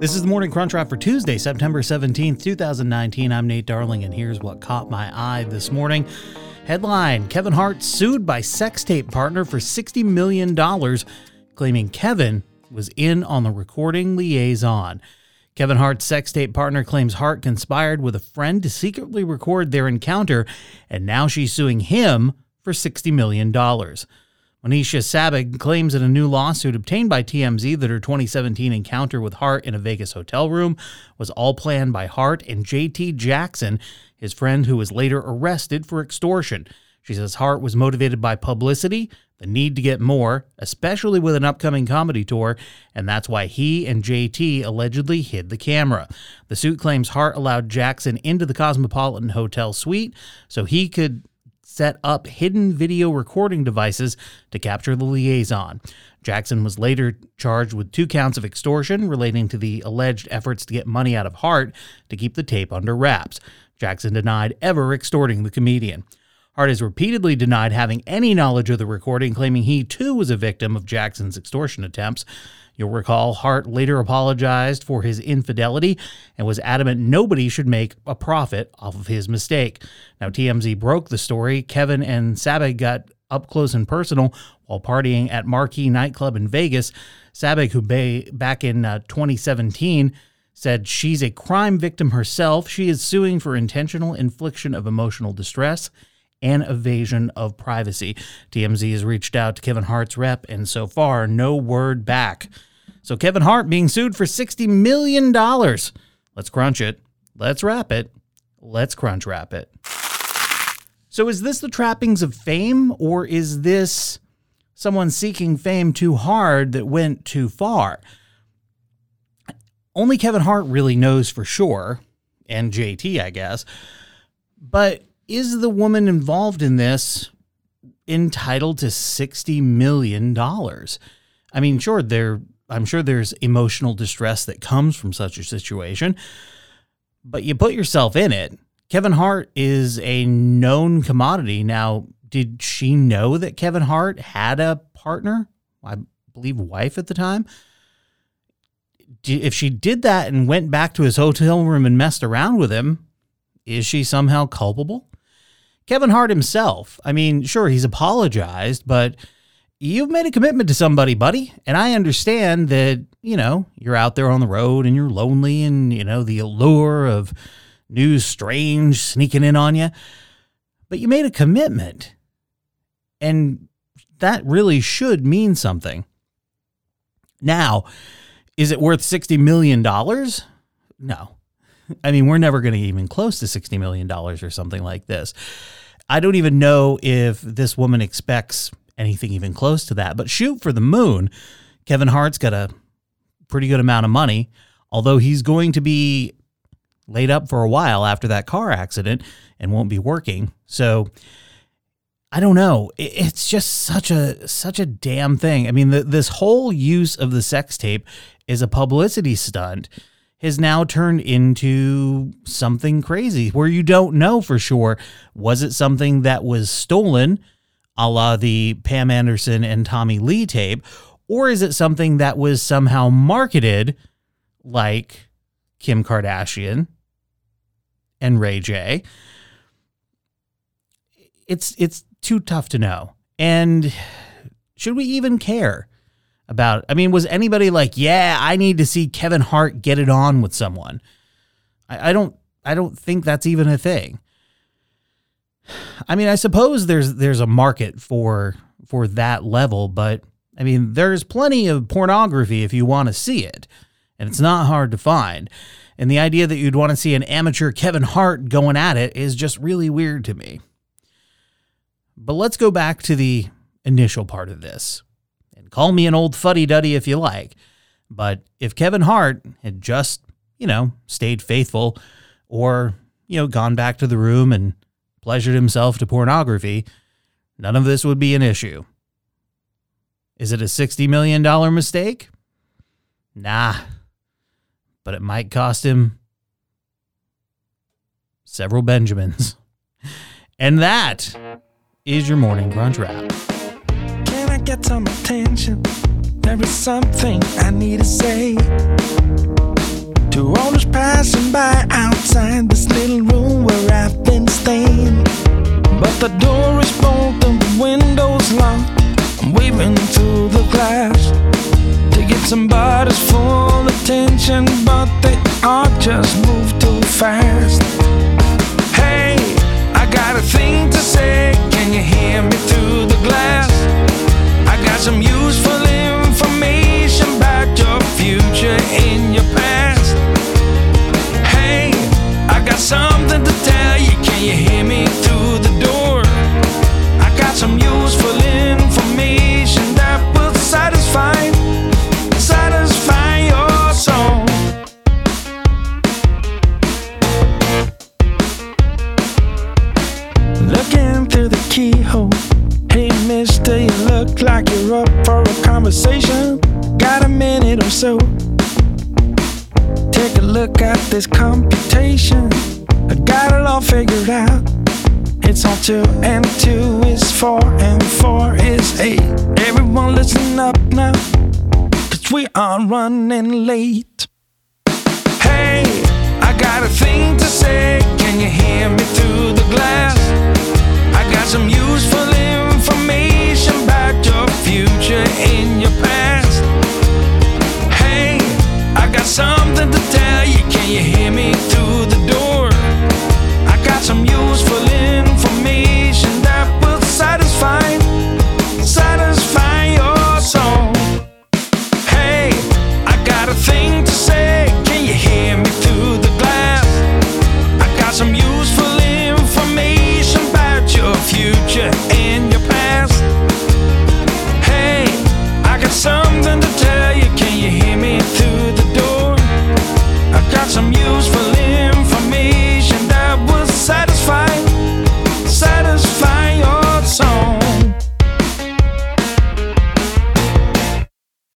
This is the Morning Crunch Wrap for Tuesday, September 17th, 2019. I'm Nate Darling, and here's what caught my eye this morning. Headline Kevin Hart sued by sex tape partner for $60 million, claiming Kevin was in on the recording liaison. Kevin Hart's sex tape partner claims Hart conspired with a friend to secretly record their encounter, and now she's suing him for $60 million. Monisha Sabbag claims in a new lawsuit obtained by TMZ that her 2017 encounter with Hart in a Vegas hotel room was all planned by Hart and JT Jackson, his friend who was later arrested for extortion. She says Hart was motivated by publicity, the need to get more, especially with an upcoming comedy tour, and that's why he and JT allegedly hid the camera. The suit claims Hart allowed Jackson into the Cosmopolitan Hotel suite so he could set up hidden video recording devices to capture the liaison. Jackson was later charged with two counts of extortion relating to the alleged efforts to get money out of Hart to keep the tape under wraps. Jackson denied ever extorting the comedian. Hart has repeatedly denied having any knowledge of the recording, claiming he too was a victim of Jackson's extortion attempts. You'll recall Hart later apologized for his infidelity and was adamant nobody should make a profit off of his mistake. Now, TMZ broke the story. Kevin and Sabbag got up close and personal while partying at Marquee nightclub in Vegas. Sabbag, who back in uh, 2017 said she's a crime victim herself, she is suing for intentional infliction of emotional distress and evasion of privacy. TMZ has reached out to Kevin Hart's rep, and so far, no word back. So Kevin Hart being sued for $60 million. Let's crunch it. Let's wrap it. Let's crunch wrap it. So is this the trappings of fame or is this someone seeking fame too hard that went too far? Only Kevin Hart really knows for sure, and JT, I guess. But is the woman involved in this entitled to $60 million? I mean, sure, they're I'm sure there's emotional distress that comes from such a situation, but you put yourself in it. Kevin Hart is a known commodity. Now, did she know that Kevin Hart had a partner? I believe wife at the time. If she did that and went back to his hotel room and messed around with him, is she somehow culpable? Kevin Hart himself, I mean, sure, he's apologized, but you've made a commitment to somebody, buddy. And I understand that, you know, you're out there on the road and you're lonely and, you know, the allure of new strange sneaking in on you. But you made a commitment. And that really should mean something. Now, is it worth $60 million? No. I mean, we're never going to even close to $60 million or something like this. I don't even know if this woman expects anything even close to that. But shoot for the moon. Kevin Hart's got a pretty good amount of money, although he's going to be laid up for a while after that car accident and won't be working. So I don't know. It's just such a such a damn thing. I mean, the, this whole use of the sex tape is a publicity stunt has now turned into something crazy where you don't know for sure was it something that was stolen a la the Pam Anderson and Tommy Lee tape? Or is it something that was somehow marketed like Kim Kardashian and Ray J? It's it's too tough to know. And should we even care about I mean, was anybody like, yeah, I need to see Kevin Hart get it on with someone? I, I don't I don't think that's even a thing. I mean, I suppose there's there's a market for for that level, but I mean, there's plenty of pornography if you want to see it, and it's not hard to find. And the idea that you'd want to see an amateur Kevin Hart going at it is just really weird to me. But let's go back to the initial part of this. And call me an old fuddy duddy if you like. But if Kevin Hart had just, you know, stayed faithful or, you know, gone back to the room and pleasured himself to pornography, none of this would be an issue. Is it a $60 million mistake? Nah. But it might cost him several Benjamins. And that is your morning crunch wrap. Can I get some attention? There is something I need to say. To all those passing by outside this little room where I've been staying. But the door is bolted and the window's locked. I'm waving through the glass to get somebody's full attention, but they all just move too fast. Hey, I got a thing to say. Can you keyhole. Hey, mister, you look like you're up for a conversation. Got a minute or so. Take a look at this computation. I got it all figured out. It's all two and two is four and four is eight. Everyone listen up now. Cause we are running late. Hey, I got a